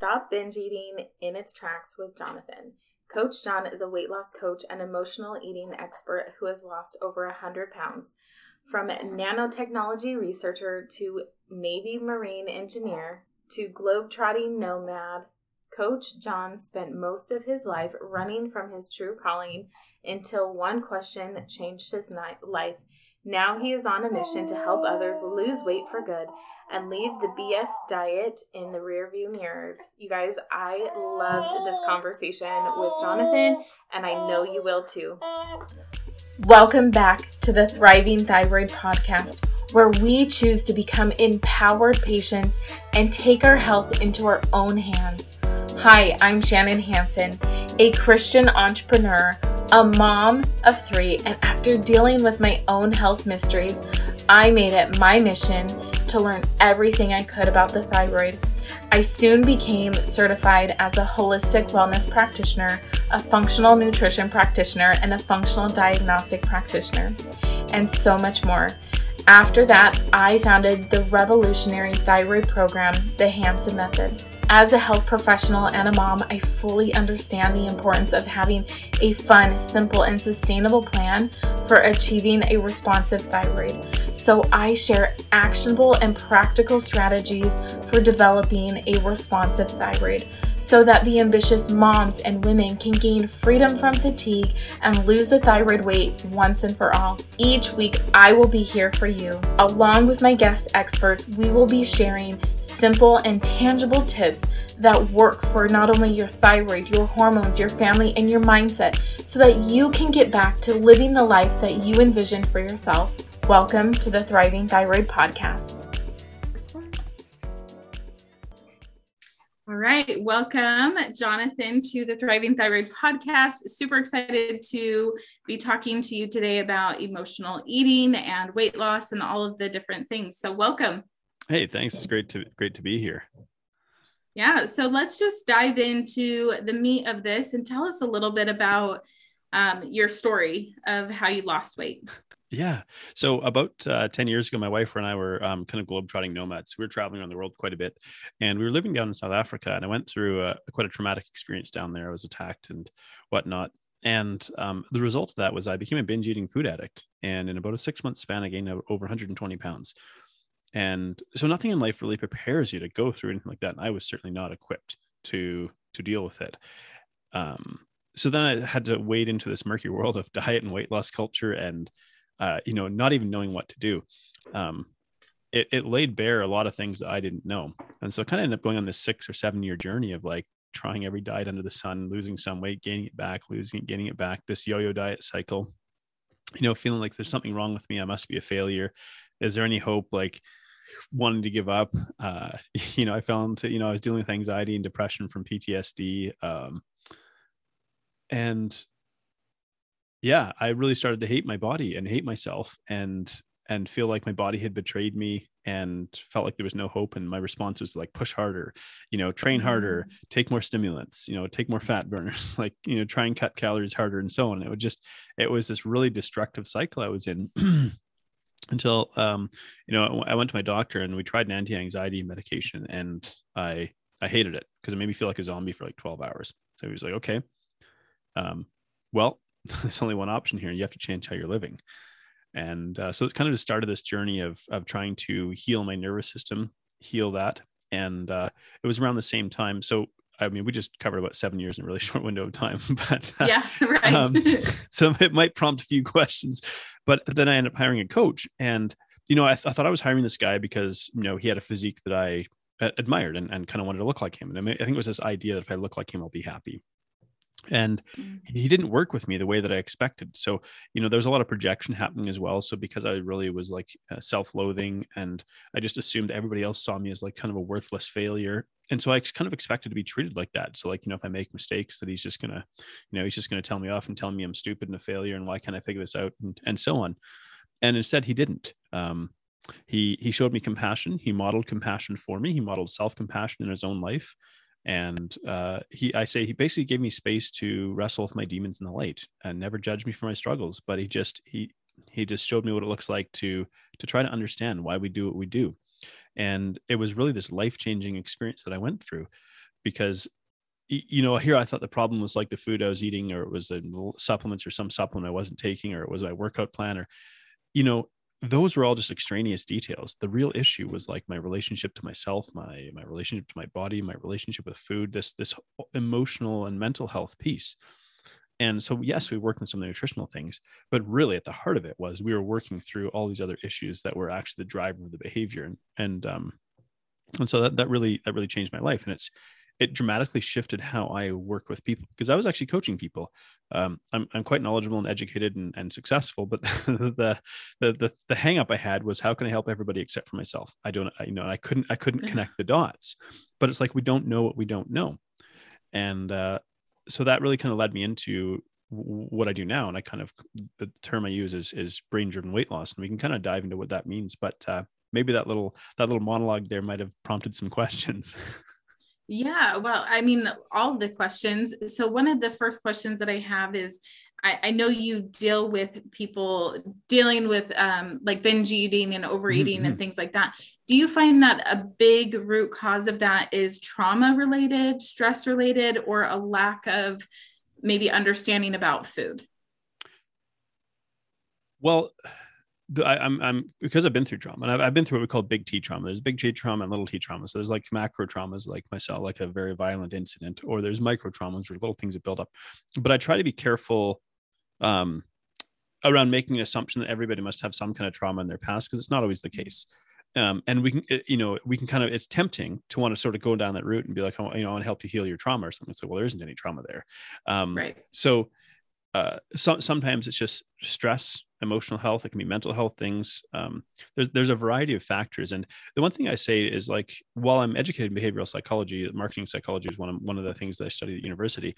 Stop binge eating in its tracks with Jonathan. Coach John is a weight loss coach and emotional eating expert who has lost over 100 pounds. From nanotechnology researcher to Navy Marine engineer to globetrotting nomad, Coach John spent most of his life running from his true calling until one question changed his life. Now he is on a mission to help others lose weight for good and leave the BS diet in the rearview mirrors. You guys, I loved this conversation with Jonathan, and I know you will too. Welcome back to the Thriving Thyroid Podcast, where we choose to become empowered patients and take our health into our own hands. Hi, I'm Shannon Hanson, a Christian entrepreneur, a mom of three, and after dealing with my own health mysteries, I made it my mission to learn everything I could about the thyroid. I soon became certified as a holistic wellness practitioner, a functional nutrition practitioner, and a functional diagnostic practitioner, and so much more. After that, I founded the revolutionary thyroid program, the Hanson Method. As a health professional and a mom, I fully understand the importance of having a fun, simple, and sustainable plan for achieving a responsive thyroid. So, I share actionable and practical strategies for developing a responsive thyroid so that the ambitious moms and women can gain freedom from fatigue and lose the thyroid weight once and for all. Each week, I will be here for you. Along with my guest experts, we will be sharing simple and tangible tips that work for not only your thyroid, your hormones, your family, and your mindset so that you can get back to living the life that you envision for yourself. Welcome to the Thriving Thyroid Podcast. All right, welcome, Jonathan, to the Thriving Thyroid Podcast. Super excited to be talking to you today about emotional eating and weight loss and all of the different things. So, welcome. Hey, thanks. It's great to great to be here. Yeah. So let's just dive into the meat of this and tell us a little bit about um, your story of how you lost weight. Yeah. So about uh, 10 years ago, my wife and I were um, kind of globe-trotting nomads. We were traveling around the world quite a bit and we were living down in South Africa and I went through a, quite a traumatic experience down there. I was attacked and whatnot. And um, the result of that was I became a binge eating food addict. And in about a six month span, I gained over 120 pounds and so nothing in life really prepares you to go through anything like that and i was certainly not equipped to to deal with it um, so then i had to wade into this murky world of diet and weight loss culture and uh, you know not even knowing what to do um, it, it laid bare a lot of things that i didn't know and so i kind of ended up going on this six or seven year journey of like trying every diet under the sun losing some weight gaining it back losing it gaining it back this yo-yo diet cycle you know feeling like there's something wrong with me i must be a failure is there any hope like wanting to give up. Uh, you know, I fell into, you know, I was dealing with anxiety and depression from PTSD. Um, and yeah, I really started to hate my body and hate myself and, and feel like my body had betrayed me and felt like there was no hope. And my response was like, push harder, you know, train harder, mm-hmm. take more stimulants, you know, take more fat burners, like, you know, try and cut calories harder and so on. It would just, it was this really destructive cycle I was in. until um, you know I went to my doctor and we tried an anti-anxiety medication and I I hated it because it made me feel like a zombie for like 12 hours. So he was like, okay, um, well, there's only one option here. You have to change how you're living. And uh, so it's kind of just started this journey of of trying to heal my nervous system, heal that. And uh, it was around the same time. So I mean, we just covered about seven years in a really short window of time, but uh, yeah, right. um, so it might prompt a few questions. But then I ended up hiring a coach, and you know, I, th- I thought I was hiring this guy because you know he had a physique that I admired and, and kind of wanted to look like him. And I, mean, I think it was this idea that if I look like him, I'll be happy and mm. he didn't work with me the way that i expected. So you know there's a lot of projection happening as well. So because i really was like uh, self-loathing and i just assumed everybody else saw me as like kind of a worthless failure. And so i kind of expected to be treated like that. So like you know if i make mistakes that he's just gonna you know he's just gonna tell me off and tell me i'm stupid and a failure and why can't i figure this out and, and so on. And instead he didn't. Um, he he showed me compassion. He modeled compassion for me. He modeled self-compassion in his own life and uh, he i say he basically gave me space to wrestle with my demons in the light and never judge me for my struggles but he just he he just showed me what it looks like to to try to understand why we do what we do. And it was really this life changing experience that i went through because you know here i thought the problem was like the food i was eating or it was the supplements or some supplement i wasn't taking or it was my workout plan or you know those were all just extraneous details. The real issue was like my relationship to myself my my relationship to my body my relationship with food this this emotional and mental health piece. And so yes we worked on some of the nutritional things but really at the heart of it was we were working through all these other issues that were actually the driver of the behavior. And and um and so that, that really that really changed my life. And it's it dramatically shifted how I work with people because I was actually coaching people. Um, I'm, I'm quite knowledgeable and educated and, and successful, but the, the, the, the hang up I had was how can I help everybody except for myself? I don't, I, you know, I couldn't, I couldn't connect the dots, but it's like, we don't know what we don't know. And, uh, so that really kind of led me into what I do now. And I kind of, the term I use is, is brain driven weight loss. And we can kind of dive into what that means, but, uh, maybe that little, that little monologue there might've prompted some questions. Yeah, well, I mean, all the questions. So, one of the first questions that I have is I, I know you deal with people dealing with um, like binge eating and overeating mm-hmm. and things like that. Do you find that a big root cause of that is trauma related, stress related, or a lack of maybe understanding about food? Well, I, am I'm, I'm because I've been through trauma and I've, I've been through what we call big T trauma. There's big T trauma and little T trauma. So there's like macro traumas like myself, like a very violent incident, or there's micro traumas or little things that build up. But I try to be careful um, around making an assumption that everybody must have some kind of trauma in their past because it's not always the case. Um, and we can, you know, we can kind of, it's tempting to want to sort of go down that route and be like, oh, you know, I want to help you heal your trauma or something. It's like, well, there isn't any trauma there. Um, right. So, uh, so, sometimes it's just stress emotional health it can be mental health things um, there's there's a variety of factors. And the one thing i say is like while i'm educated in behavioral psychology marketing psychology is one of one of the things that i studied at university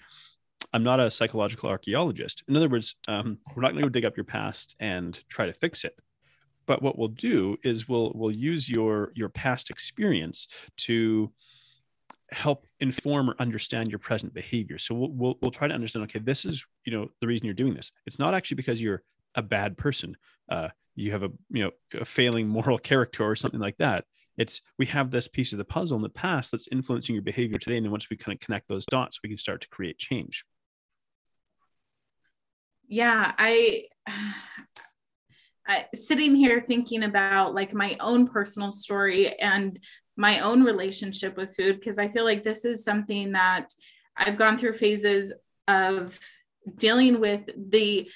i'm not a psychological archaeologist. In other words um, we're not going to dig up your past and try to fix it. But what we'll do is we'll we'll use your your past experience to help inform or understand your present behavior. So we'll, we'll, we'll try to understand okay this is you know the reason you're doing this. It's not actually because you're a bad person. Uh, you have a you know a failing moral character or something like that. It's we have this piece of the puzzle in the past that's influencing your behavior today. And then once we kind of connect those dots we can start to create change. Yeah i I, sitting here thinking about like my own personal story and my own relationship with food because I feel like this is something that I've gone through phases of dealing with the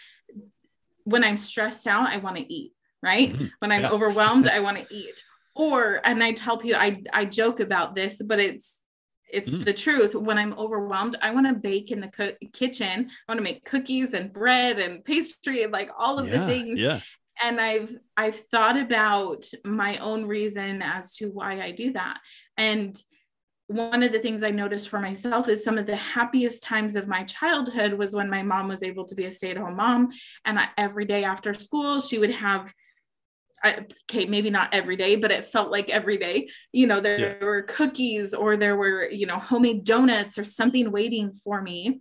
when I'm stressed out, I want to eat, right? Mm-hmm. When I'm yeah. overwhelmed, I want to eat. Or and I tell people I I joke about this, but it's it's mm. the truth. When I'm overwhelmed, I want to bake in the co- kitchen. I want to make cookies and bread and pastry and like all of yeah, the things. Yeah. And I've I've thought about my own reason as to why I do that. And one of the things I noticed for myself is some of the happiest times of my childhood was when my mom was able to be a stay at home mom. And I, every day after school, she would have, okay, maybe not every day, but it felt like every day, you know, there yeah. were cookies or there were, you know, homemade donuts or something waiting for me.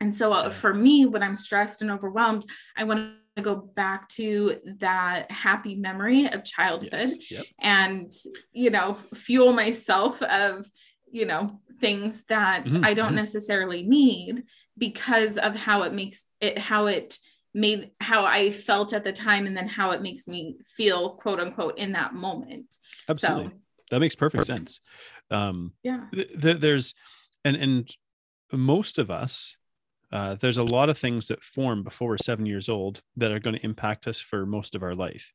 And so uh, for me, when I'm stressed and overwhelmed, I want to go back to that happy memory of childhood yes. yep. and you know fuel myself of you know things that mm-hmm. i don't mm-hmm. necessarily need because of how it makes it how it made how i felt at the time and then how it makes me feel quote unquote in that moment. Absolutely. So, that makes perfect sense. Um yeah. th- there's and and most of us uh, there's a lot of things that form before we're seven years old that are going to impact us for most of our life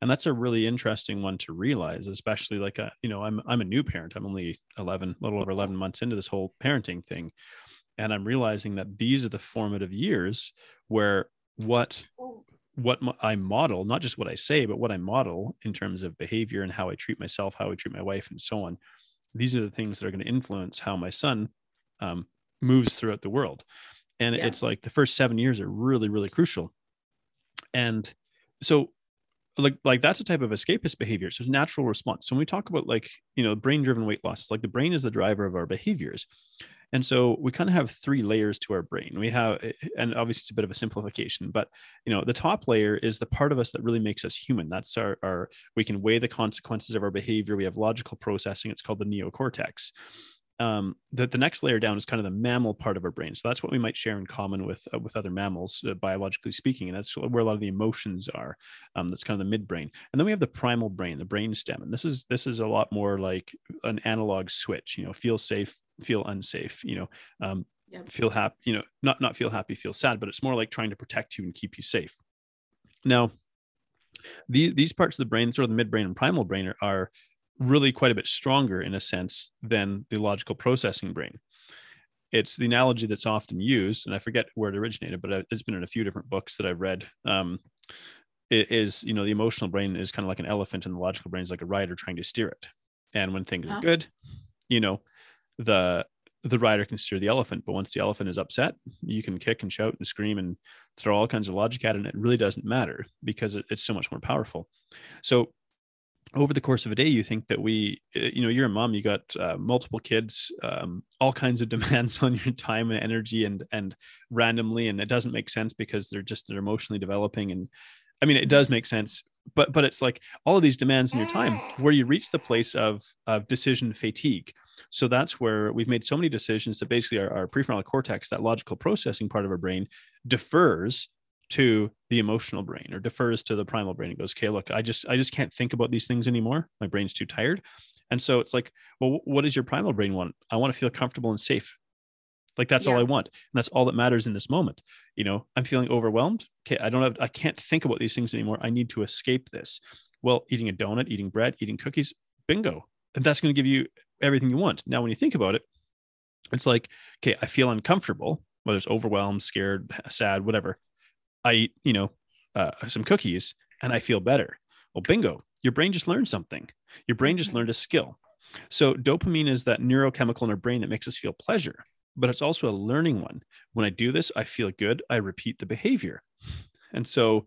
and that's a really interesting one to realize especially like a, uh, you know i'm i'm a new parent. I'm only 11 a little over 11 months into this whole parenting thing. And i'm realizing that these are the formative years where what what i model not just what i say but what i model in terms of behavior and how i treat myself how i treat my wife and so on. These are the things that are going to influence how my son um, moves throughout the world. And yeah. it's like the first seven years are really really crucial. And so like like that's a type of escapist behavior. So it's natural response. So when we talk about like you know brain driven weight loss it's like the brain is the driver of our behaviors. And so we kind of have three layers to our brain. We have eh, and obviously it's a bit of a simplification but you know the top layer is the part of us that really makes us human. That's our, our we can weigh the consequences of our behavior. We have logical processing. It's called the neocortex um, the, the next layer down is kind of the mammal part of our brain. So that's what we might share in common with uh, with other mammals, uh, biologically speaking, and that's where a lot of the emotions are. Um, that's kind of the midbrain, and then we have the primal brain, the brain stem, and this is this is a lot more like an analog switch. You know, feel safe, feel unsafe. You know, um, yep. feel happy. You know, not not feel happy, feel sad, but it's more like trying to protect you and keep you safe. Now, these these parts of the brain, sort of the midbrain and primal brain, are, are really quite a bit stronger in a sense than the logical processing brain. It's the analogy that's often used, and I forget where it originated, but it's been in a few different books that I've read. Um, it is you know the emotional brain is kind of like an elephant, and the logical brain is like a rider trying to steer it. And when things huh. are good, you know, the the rider can steer the elephant, but once the elephant is upset, you can kick and shout and scream and throw all kinds of logic at it, and it really doesn't matter because it, it's so much more powerful. So over the course of a day you think that we eh, you know you're a mom you got uh, multiple kids um, all kinds of demands on your time and energy and and randomly and it doesn't make sense because they're just they're emotionally developing and i mean it does make sense but but it's like all of these demands in your time where you reach the place of of decision fatigue. So that's where we've made so many decisions that basically our, our prefrontal cortex that logical processing part of our brain defers to the emotional brain or defers to the primal brain. And goes okay look i just i just can't think about these things anymore. My brain's too tired. And so it's like well what does your primal brain want? I want to feel comfortable and safe. Like that's yeah. all i want and that's all that matters in this moment. You know i'm feeling overwhelmed. Okay i don't have i can't think about these things anymore. I need to escape this. Well eating a donut eating bread eating cookies bingo. And that's going to give you everything you want. Now when you think about it it's like okay i feel uncomfortable whether it's overwhelmed scared sad whatever I eat, you know, uh, some cookies and I feel better. Well, bingo, your brain just learned something. Your brain just mm-hmm. learned a skill. So dopamine is that neurochemical in our brain that makes us feel pleasure, but it's also a learning one. When I do this, I feel good. I repeat the behavior. And so,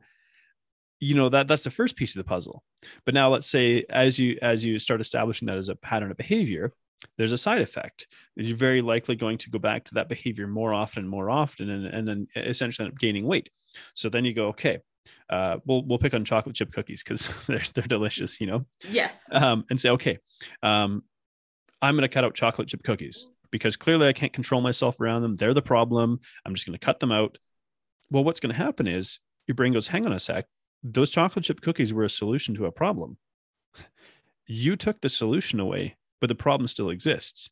you know, that that's the first piece of the puzzle. But now let's say as you as you start establishing that as a pattern of behavior, there's a side effect. You're very likely going to go back to that behavior more often and more often, and, and then essentially end up gaining weight. So then you go, okay, uh, we'll we'll pick on chocolate chip cookies because they're they're delicious, you know. Yes. Um, and say, okay, um, I'm going to cut out chocolate chip cookies because clearly I can't control myself around them. They're the problem. I'm just going to cut them out. Well, what's going to happen is your brain goes, hang on a sec. Those chocolate chip cookies were a solution to a problem. You took the solution away but the problem still exists.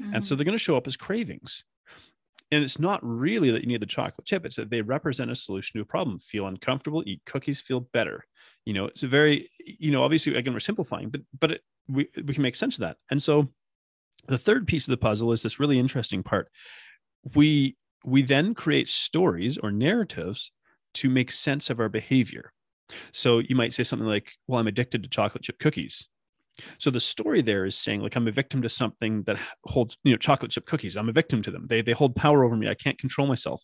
Mm-hmm. And so mm-hmm. they're going to show up as cravings. And it's not really that you need the chocolate chip, it's that they represent a solution to a problem. Feel uncomfortable, eat cookies, feel better. You know, it's a very, you know, obviously, again, we're simplifying, but, but it, we, we can make sense of that. And so the third piece of the puzzle is this really interesting part. We, we then create stories or narratives to make sense of our behavior. So you might say something like, well, I'm addicted to chocolate chip cookies. So the story there is saying, like, I'm a victim to something that holds, you know, chocolate chip cookies. I'm a victim to them. They they hold power over me. I can't control myself.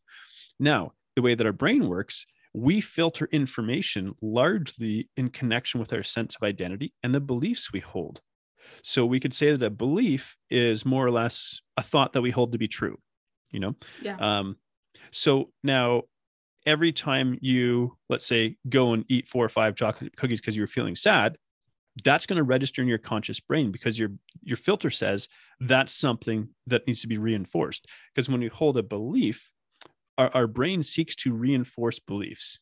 Now, the way that our brain works, we filter information largely in connection with our sense of identity and the beliefs we hold. So we could say that a belief is more or less a thought that we hold to be true. You know. Yeah. Um. So now every time you let's say go and eat four or five chocolate cookies because you were feeling sad that's going to register in your conscious brain because your your filter says that's something that needs to be reinforced. Because when we hold a belief our, our brain seeks to reinforce beliefs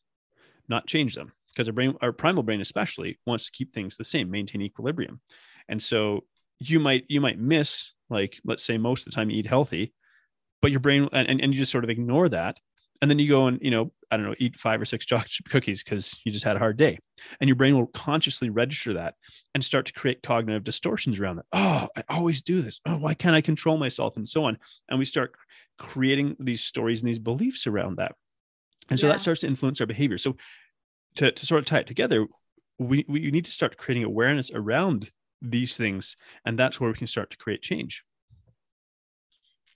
not change them. Because our brain our primal brain especially wants to keep things the same maintain equilibrium. And so you might you might miss like let's say most of the time you eat healthy but your brain and, and you just sort of ignore that and then you go and you know i don't know eat five or six chocolate cookies because you just had a hard day. And your brain will consciously register that and start to create cognitive distortions around that. Oh i always do this. Oh why can't i control myself? and so on. And we start creating these stories and these beliefs around that. And so yeah. that starts to influence our behavior. So to, to sort of tie it together we, we need to start creating awareness around these things and that's where we can start to create change.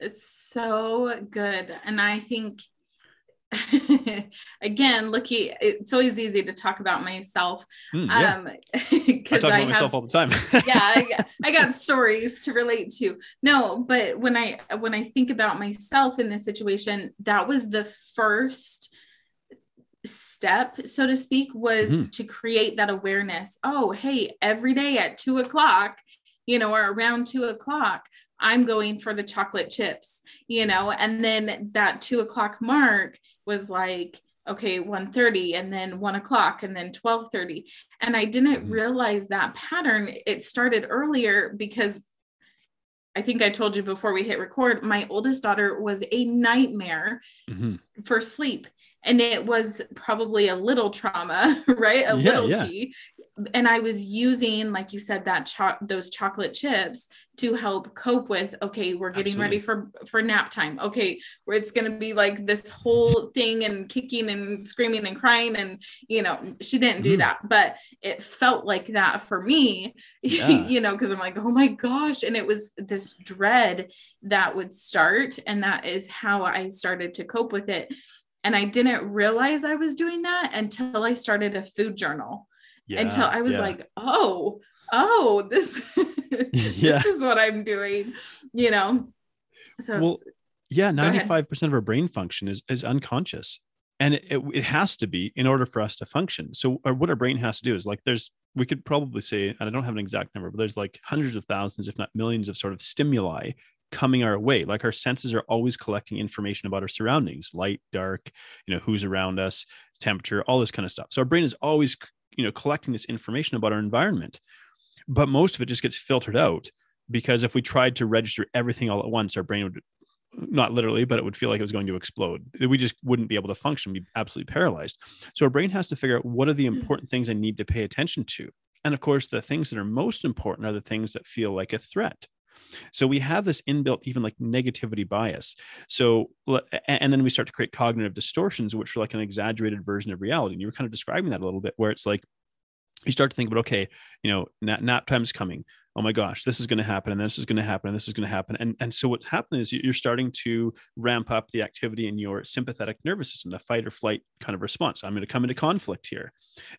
So good. And i think again, looky, it's always easy to talk about myself. Mm, yeah. Um, because I talk about I myself have, all the time. yeah, I got, I got stories to relate to. No, but when I when I think about myself in this situation, that was the first step, so to speak, was mm-hmm. to create that awareness. Oh, hey, every day at two o'clock, you know, or around two o'clock, I'm going for the chocolate chips, you know, and then that two o'clock mark was like, okay 1.30 and then 1 o'clock and then 12.30 and i didn't mm-hmm. realize that pattern it started earlier because i think i told you before we hit record my oldest daughter was a nightmare mm-hmm. for sleep and it was probably a little trauma right a yeah, little yeah. t and I was using, like you said, that cho- those chocolate chips to help cope with. Okay, we're getting Absolutely. ready for for nap time. Okay, where it's gonna be like this whole thing and kicking and screaming and crying, and you know, she didn't do mm. that, but it felt like that for me. Yeah. you know, because I'm like, oh my gosh, and it was this dread that would start, and that is how I started to cope with it. And I didn't realize I was doing that until I started a food journal yeah, until I was yeah. like, oh, oh, this, yeah. this is what I'm doing, you know? So, well, yeah, 95% of our brain function is, is unconscious. And it, it, it, has to be in order for us to function. So, uh, what our brain has to do is like, there's, we could probably say, and I don't have an exact number, but there's like hundreds of thousands, if not millions, of sort of stimuli coming our way. Like our senses are always collecting information about our surroundings light dark you know who's around us temperature all this kind of stuff. So our brain is always you know collecting this information about our environment but most of it just gets filtered out because if we tried to register everything all at once our brain would not literally but it would feel like it was going to explode. We just wouldn't be able to function be absolutely paralyzed. So our brain has to figure out what are the hmm. important things i need to pay attention to. And of course the things that are most important are the things that feel like a threat so we have this inbuilt, even like negativity bias. So, and then we start to create cognitive distortions, which are like an exaggerated version of reality. And you were kind of describing that a little bit, where it's like you start to think about, okay, you know, nap, nap time's coming oh my gosh, this is going to happen, and this is going to happen, and this is going to happen. And, and so what's happening is you're starting to ramp up the activity in your sympathetic nervous system, the fight or flight kind of response. I'm going to come into conflict here.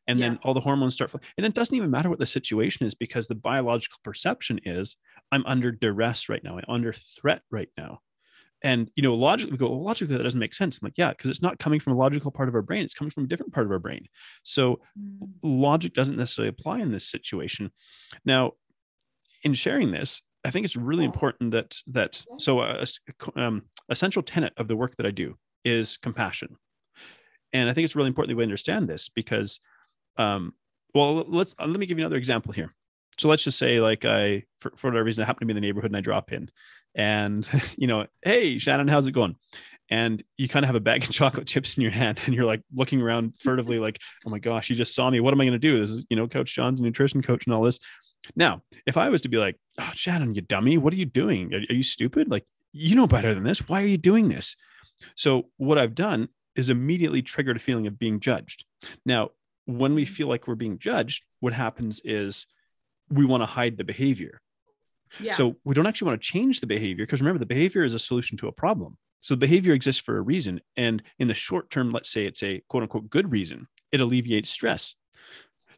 And yeah. then all the hormones start. And it doesn't even matter what the situation is because the biological perception is I'm under duress right now, I'm under threat right now. And you know, logically, we go, well, logically, that doesn't make sense. I'm like, yeah, because it's not coming from a logical part of our brain; it's coming from a different part of our brain. So, mm. logic doesn't necessarily apply in this situation. Now, in sharing this, I think it's really important that that so a, um, a central tenet of the work that I do is compassion, and I think it's really important that we understand this because, um, well, let's uh, let me give you another example here. So let's just say, like I for, for whatever reason I happen to be in the neighborhood and I drop in, and you know, hey Shannon, how's it going? And you kind of have a bag of chocolate chips in your hand, and you're like looking around furtively, like, oh my gosh, you just saw me. What am I going to do? This is you know, Coach John's nutrition coach and all this. Now, if I was to be like, oh, Shannon, you dummy, what are you doing? Are, are you stupid? Like, you know better than this. Why are you doing this? So, what I've done is immediately triggered a feeling of being judged. Now, when we feel like we're being judged, what happens is we want to hide the behavior. So we don't actually want to change the behavior because remember, the behavior is a solution to a problem. So behavior exists for a reason. And in the short term, let's say it's a quote unquote good reason, it alleviates stress.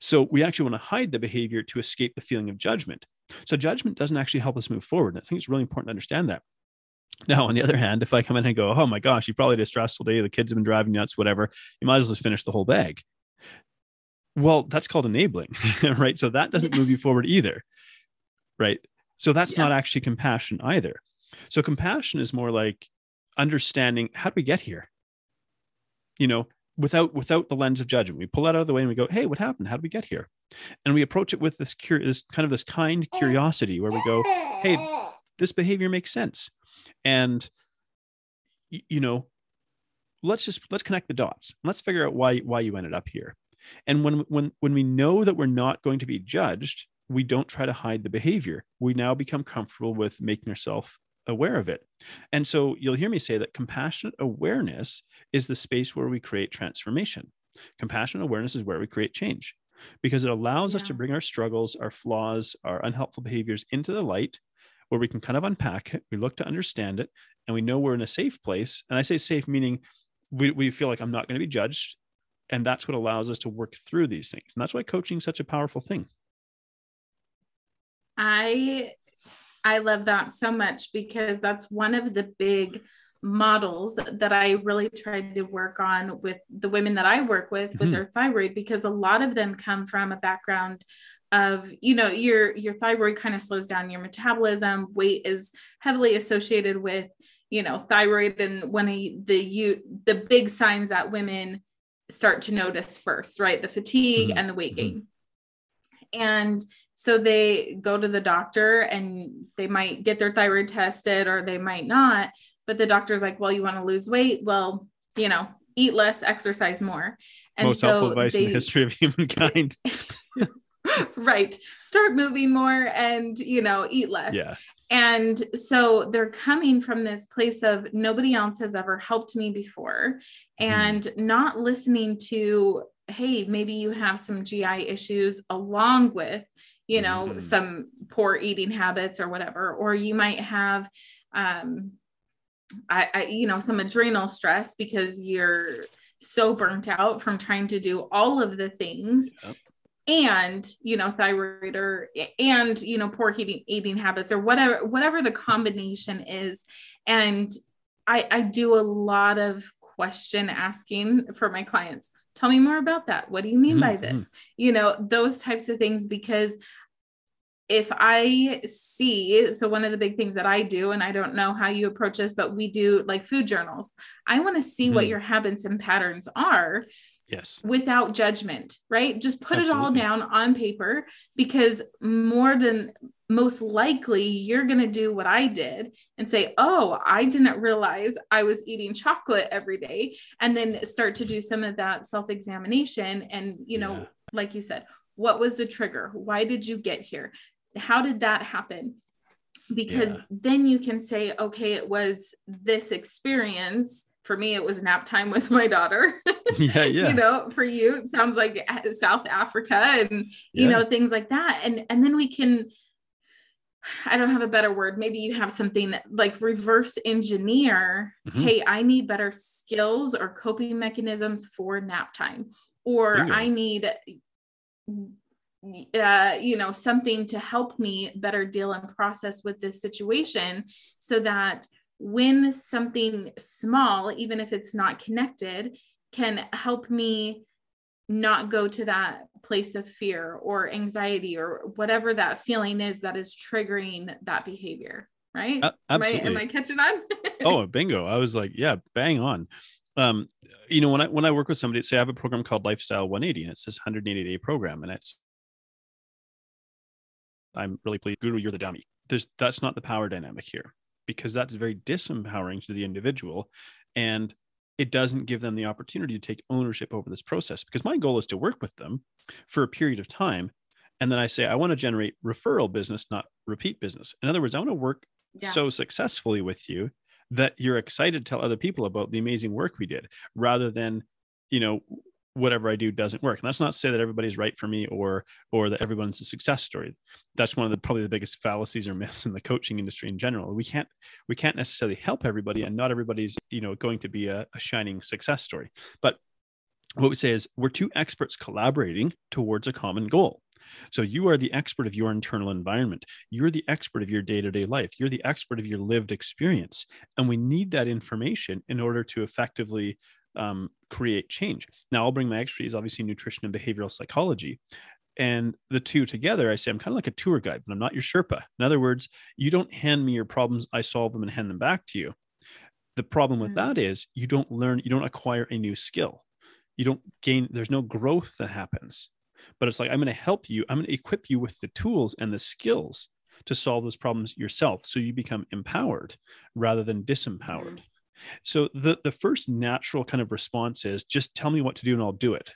So we actually want to hide the behavior to escape the feeling of judgment. So judgment doesn't actually help us move forward. And I think it's really important to understand that. Now, on the other hand, if I come in and go, oh my gosh, you probably had a stressful day, the kids have been driving nuts, whatever, you might as well just finish the whole bag. Well, that's called enabling, right? So that doesn't move you forward either, right? So that's yeah. not actually compassion either. So compassion is more like understanding how do we get here? You know, without without the lens of judgment. We pull that out of the way and we go, "Hey, what happened? How did we get here?" And we approach it with this kind of this kind curiosity, where we go, "Hey, this behavior makes sense," and you know, let's just let's connect the dots. Let's figure out why why you ended up here. And when when when we know that we're not going to be judged, we don't try to hide the behavior. We now become comfortable with making ourselves aware of it. And so you'll hear me say that compassionate awareness is the space where we create transformation. Compassionate awareness is where we create change because it allows yeah. us to bring our struggles, our flaws, our unhelpful behaviors into the light where we can kind of unpack it. We look to understand it and we know we're in a safe place. And I say safe meaning we, we feel like I'm not going to be judged. And that's what allows us to work through these things. And that's why coaching is such a powerful thing. I I love that so much because that's one of the big models that I really tried to work on with the women that I work with with mm-hmm. their thyroid because a lot of them come from a background of you know your your thyroid kind of slows down your metabolism weight is heavily associated with you know thyroid and when a, the you the big signs that women start to notice first right the fatigue mm-hmm. and the weight mm-hmm. gain and so they go to the doctor and they might get their thyroid tested or they might not but the doctor's like well you want to lose weight? Well you know eat less exercise more. And most so helpful advice they, in the history of humankind. Right. Start moving more and you know eat less. Yeah. And so they're coming from this place of nobody else has ever helped me before mm-hmm. and mm. not listening to hey maybe you have some gi issues along with you know mm. some poor eating habits or whatever or you might have um I, I you know some adrenal stress because you're so burnt out from trying to do all of the things yep and you know thyroid or and you know poor eating eating habits or whatever whatever the combination is and i i do a lot of question asking for my clients tell me more about that what do you mean mm-hmm. by this you know those types of things because if I see, so one of the big things that I do, and I don't know how you approach this, but we do like food journals. I want to see mm. what your habits and patterns are yes without judgment right just put Absolutely. it all down on paper because more than most likely you're going to do what i did and say oh i didn't realize i was eating chocolate every day and then start to do some of that self examination and you know yeah. like you said what was the trigger? Why did you get here? How did that happen? Because yeah. then you can say okay it was this experience. For me it was nap time with my daughter. Yeah yeah. You know for you it sounds like uh, south africa and you know things like that. And and then we can I don't have a better word. Maybe you have something like reverse engineer. Mm-hmm. Hey, I need better skills or coping mechanisms for nap time, or Bingo. I need, uh, you know, something to help me better deal and process with this situation so that when something small, even if it's not connected, can help me not go to that place of fear or anxiety or whatever that feeling is that is triggering that behavior right? Uh, absolutely. Am, I, am I catching on? Oh bingo. I was like yeah bang on. Um you know when i when i work with somebody say i have a program called lifestyle 180 and it's this 180 day program and it's i'm really pleased. Guru you're the dummy. There's that's not the power dynamic here because that's very disempowering to the individual. And it doesn't give them the opportunity to take ownership over this process because my goal is to work with them for a period of time and then i say i want to generate referral business not repeat business in other words i want to work yeah. so successfully with you that you're excited to tell other people about the amazing work we did rather than you know whatever I do doesn't work. And that's not to say that everybody's right for me or or that everyone's a success story. That's one of the probably the biggest fallacies or myths in the coaching industry in general. We can't we can't necessarily help everybody, and not everybody's you know going to be a, a shining success story. But what we say is we're two experts collaborating towards a common goal. So you are the expert of your internal environment. You're the expert of your day-to-day life. You're the expert of your lived experience. And we need that information in order to effectively um, create change. Now, I'll bring my expertise, obviously, nutrition and behavioral psychology. And the two together, I say I'm kind of like a tour guide, but I'm not your Sherpa. In other words, you don't hand me your problems, I solve them and hand them back to you. The problem with mm-hmm. that is you don't learn, you don't acquire a new skill. You don't gain, there's no growth that happens. But it's like, I'm going to help you, I'm going to equip you with the tools and the skills to solve those problems yourself. So you become empowered rather than disempowered. Mm-hmm. So the the first natural kind of response is just tell me what to do and I'll do it.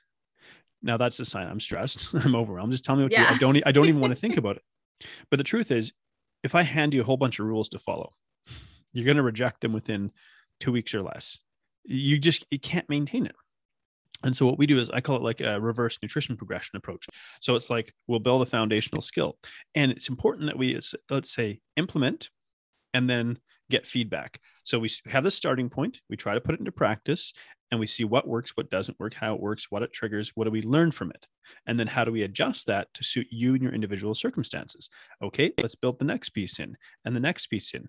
Now that's a sign I'm stressed. I'm overwhelmed. Just tell me what yeah. to do. I don't I don't even want to think about it. But the truth is, if I hand you a whole bunch of rules to follow, you're going to reject them within two weeks or less. You just you can't maintain it. And so what we do is I call it like a reverse nutrition progression approach. So it's like we'll build a foundational skill, and it's important that we let's say implement, and then get feedback. So we have the starting point, we try to put it into practice, and we see what works, what doesn't work, how it works, what it triggers, what do we learn from it? And then how do we adjust that to suit you and your individual circumstances? Okay, let's build the next piece in and the next piece in.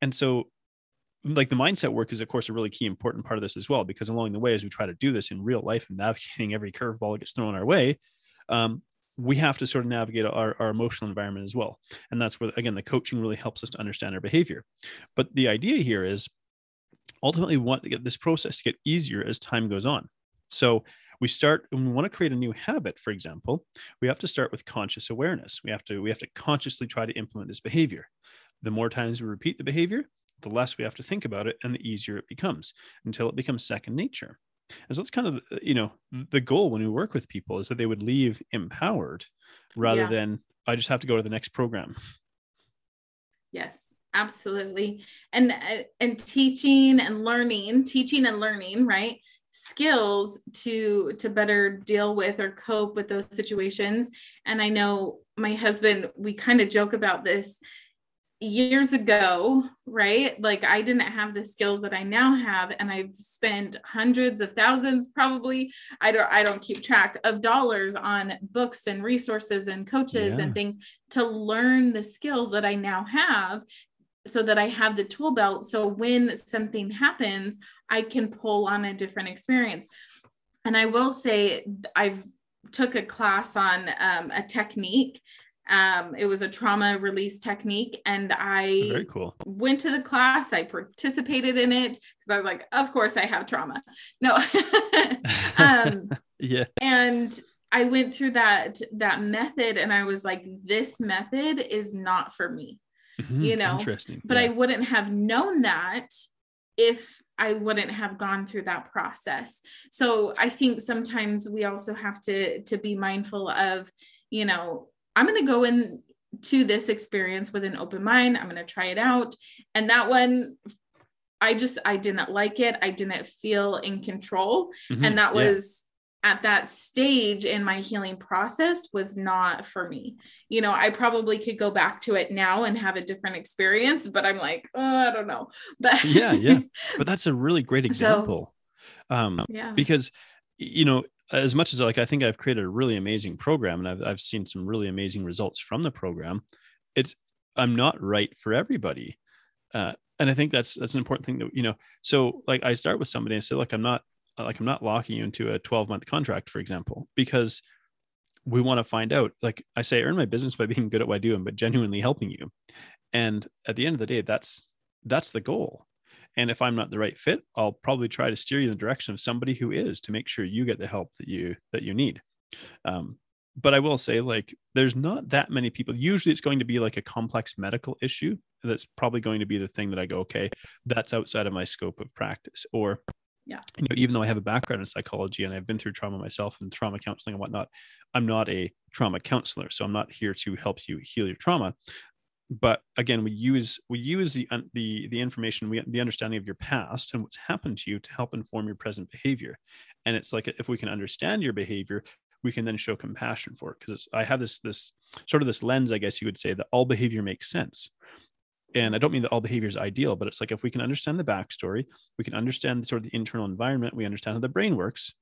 And so like the mindset work is of course a really key important part of this as well because along the way as we try to do this in real life and navigating every curveball that gets thrown our way um, we have to sort of navigate our, our emotional environment as well. And that's where, again, the coaching really helps us to understand our behavior. But the idea here is ultimately we want to get this process to get easier as time goes on. So we start when we want to create a new habit, for example, we have to start with conscious awareness. We have to we have to consciously try to implement this behavior. The more times we repeat the behavior, the less we have to think about it and the easier it becomes until it becomes second nature. And so that's kind of you know the goal when we work with people is that they would leave empowered rather yeah. than I just have to go to the next program. Yes absolutely and uh, and teaching and learning teaching and learning right skills to to better deal with or cope with those situations and i know my husband we kind of joke about this years ago right like i didn't have the skills that i now have and i've spent hundreds of thousands probably i don't i don't keep track of dollars on books and resources and coaches yeah. and things to learn the skills that i now have so that I have the tool belt. So when something happens, I can pull on a different experience. And I will say, I've took a class on um, a technique. Um, it was a trauma release technique, and I very cool. Went to the class. I participated in it because I was like, of course I have trauma. No, um, yeah. And I went through that that method, and I was like, this method is not for me mm-hmm. you know interesting but yeah. i wouldn't have known that if I wouldn't have gone through that process. So I think sometimes we also have to to be mindful of, you know, I'm going to go in to this experience with an open mind. I'm going to try it out. And that one I just I didn't like it. I didn't feel in control. Mm-hmm. And that was at that stage in my healing process was not for me. You know, I probably could go back to it now and have a different experience, but I'm like, oh, I don't know. But yeah, yeah. But that's a really great example. So, um, yeah. Because, you know, as much as like I think I've created a really amazing program and I've I've seen some really amazing results from the program, it's I'm not right for everybody. Uh, and I think that's that's an important thing that you know. So like I start with somebody and say, look, I'm not like i'm not locking you into a 12 month contract for example because we want to find out like i say earn my business by being good at what i do and but genuinely helping you and at the end of the day that's that's the goal and if i'm not the right fit i'll probably try to steer you in the direction of somebody who is to make sure you get the help that you that you need. Um, but i will say like there's not that many people. Usually it's going to be like a complex medical issue that's probably going to be the thing that i go okay that's outside of my scope of practice. Or yeah. you know even though i have a background in psychology and i've been through trauma myself and trauma counseling and whatnot i'm not a trauma counselor. So i'm not here to help you heal your trauma but again we use we use the the the information we the understanding of your past and what's happened to you to help inform your present behavior and it's like if we can understand your behavior we can then show compassion for it because i have this this sort of this lens i guess you would say that all behavior makes sense and I don't mean that all behavior is ideal, but it's like if we can understand the backstory, we can understand sort of the internal environment, we understand how the brain works,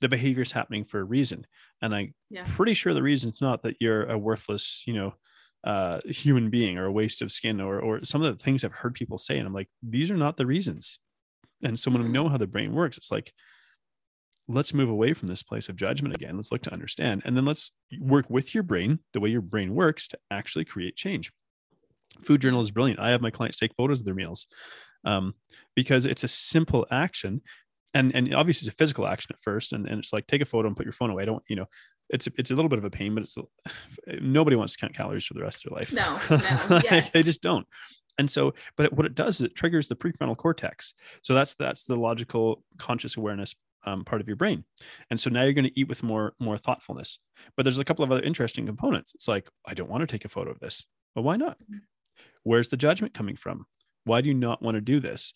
the behavior is happening for a reason. And I'm yeah. pretty sure the reason's not that you're a worthless, you know, uh, human being or a waste of skin or or some of the things I've heard people say. And I'm like, these are not the reasons. And so when we know how the brain works, it's like, let's move away from this place of judgment again. Let's look to understand. And then let's work with your brain, the way your brain works, to actually create change food journal is brilliant. I have my clients take photos of their meals um, because it's a simple action. And, and obviously it's a physical action at first. And, and it's like, take a photo and put your phone away. I don't, you know, it's, it's a little bit of a pain, but it's nobody wants to count calories for the rest of their life. No, no yes. they just don't. And so, but what it does is it triggers the prefrontal cortex. So that's, that's the logical conscious awareness um, part of your brain. And so now you're going to eat with more, more thoughtfulness, but there's a couple of other interesting components. It's like, I don't want to take a photo of this. Well, why not? Mm-hmm. Where's the judgment coming from? Why do you not want to do this?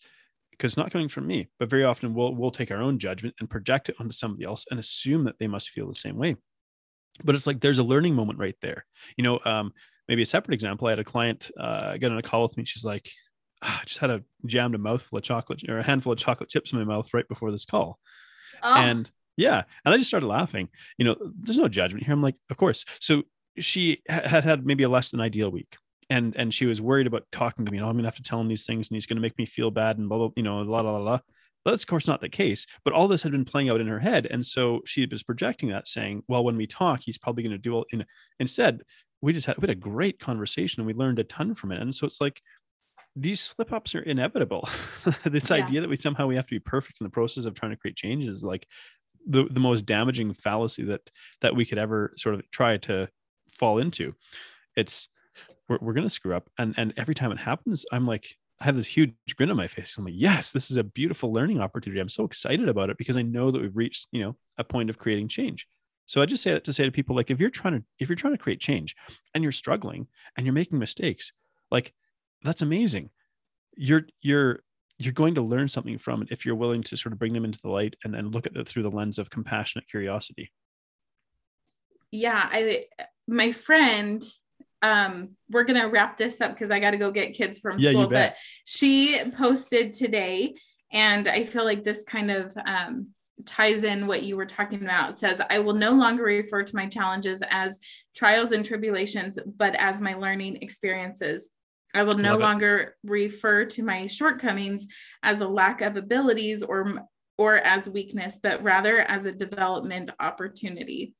Because it's not coming from me, but very often we'll we'll take our own judgment and project it onto somebody else and assume that they must feel the same way. But it's like there's a learning moment right there. You know, um, maybe a separate example. I had a client uh, get on a call with me. She's like, oh, I just had a jammed a mouthful of chocolate or a handful of chocolate chips in my mouth right before this call. Oh. And yeah. And I just started laughing. You know, there's no judgment here. I'm like, of course. So she had had maybe a less than ideal week and and she was worried about talking to me. You know, I'm gonna have to tell him these things, and he's gonna make me feel bad, and blah blah. You know, la la la. That's of course not the case, but all this had been playing out in her head. And so she was projecting that saying, well, when we talk, he's probably going to do all in instead, we just had we had a great conversation and we learned a ton from it. And so it's like these slip ups are inevitable. this yeah. idea that we somehow we have to be perfect in the process of trying to create change is like the, the most damaging fallacy that that we could ever sort of try to fall into. It's we're, we're gonna screw up. And and every time it happens, I'm like, I have this huge grin on my face. I'm like, yes, this is a beautiful learning opportunity. I'm so excited about it because I know that we've reached, you know, a point of creating change. So I just say that to say to people, like, if you're trying to, if you're trying to create change and you're struggling and you're making mistakes, like that's amazing. You're, you're, you're going to learn something from it if you're willing to sort of bring them into the light and, and look at it through the lens of compassionate curiosity. Yeah. I, my friend um, we're gonna wrap this up because I got to go get kids from yeah, school. But she posted today, and I feel like this kind of um, ties in what you were talking about. It says, "I will no longer refer to my challenges as trials and tribulations, but as my learning experiences." I will no longer refer to my shortcomings as a lack of abilities or or as weakness, but rather as a development opportunity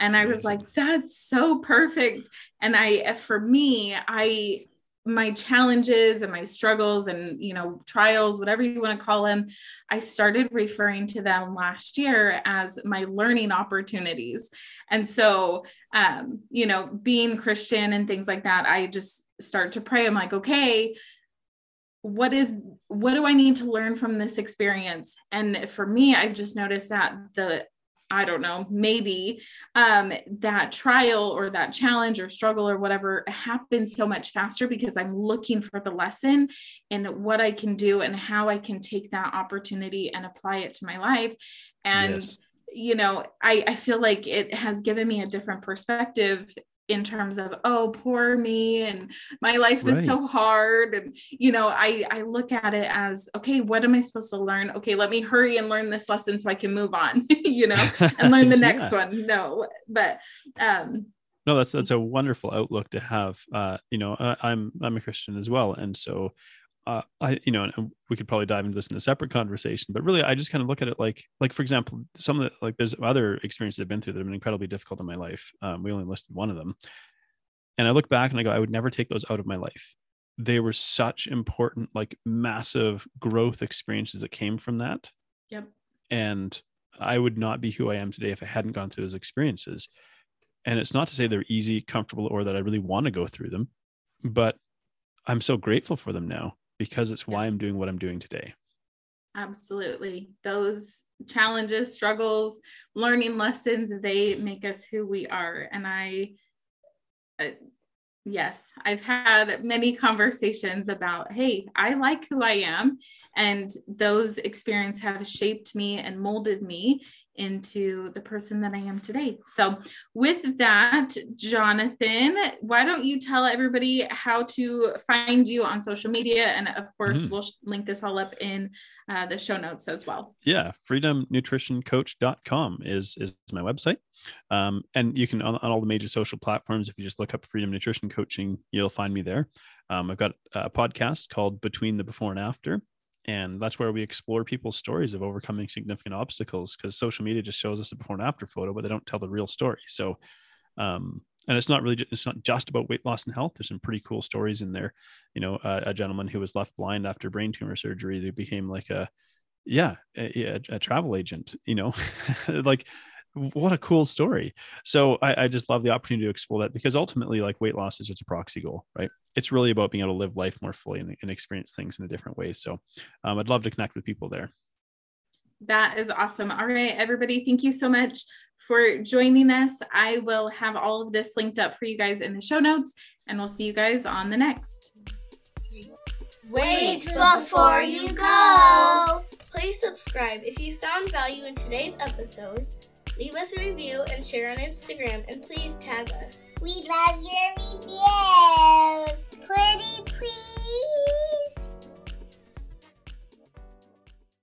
and I was like, that's so perfect. And I, for me, I, my challenges and my struggles and you know trials whatever you want to call them i started referring to them last year as my learning opportunities. And so um you know being christian and things like that i just start to pray. I'm like okay what is what do i need to learn from this experience? And for me i've just noticed that the I don't know, maybe um, that trial or that challenge or struggle or whatever happens so much faster because I'm looking for the lesson and what I can do and how I can take that opportunity and apply it to my life. And yes you know I, I feel like it has given me a different perspective in terms of oh poor me and my life is right. so hard and you know i i look at it as okay what am i supposed to learn okay let me hurry and learn this lesson so i can move on you know and learn the yeah. next one no but um no that's that's a wonderful outlook to have uh you know I, i'm i'm a christian as well and so uh, I, you know, and we could probably dive into this in a separate conversation, but really, I just kind of look at it like, like for example, some of the like, there's other experiences I've been through that have been incredibly difficult in my life. Um, we only listed one of them, and I look back and I go, I would never take those out of my life. They were such important, like massive growth experiences that came from that. Yep. And I would not be who I am today if I hadn't gone through those experiences. And it's not to say they're easy, comfortable, or that I really want to go through them, but I'm so grateful for them now because it's why I'm doing what I'm doing today. Absolutely. Those challenges, struggles, learning lessons, they make us who we are. And I, uh, yes, I've had many conversations about, hey, I like who I am. And those experiences have shaped me and molded me into the person that I am today. So, with that, Jonathan, why don't you tell everybody how to find you on social media? And of course, mm-hmm. we'll link this all up in uh, the show notes as well. Yeah, freedomnutritioncoach.com is, is my website. Um, and you can, on, on, all the major social platforms, if you just look up Freedom Nutrition Coaching, you'll find me there. Um, I've got a podcast called Between the Before and After and that's where we explore people's stories of overcoming significant obstacles because social media just shows us a before and after photo but they don't tell the real story. So um, and it's not really it's not just about weight loss and health. There's some pretty cool stories in there. You know uh, a gentleman who was left blind after brain tumor surgery they became like a yeah a, a travel agent you know? Like what a cool story. So I, I, just love the opportunity to explore that because ultimately, like weight loss is just a proxy goal, right? It's really about being able to live life more fully and, and experience things in a different way. So um, I'd love to connect with people there. That is awesome. All right, everybody, thank you so much for joining us. I will have all of this linked up for you guys in the show notes, and we'll see you guys on the next. Wait before you go. Please subscribe if you found value in today's episode Leave us a review and share on Instagram, and please tag us. We love your reviews. Pretty please.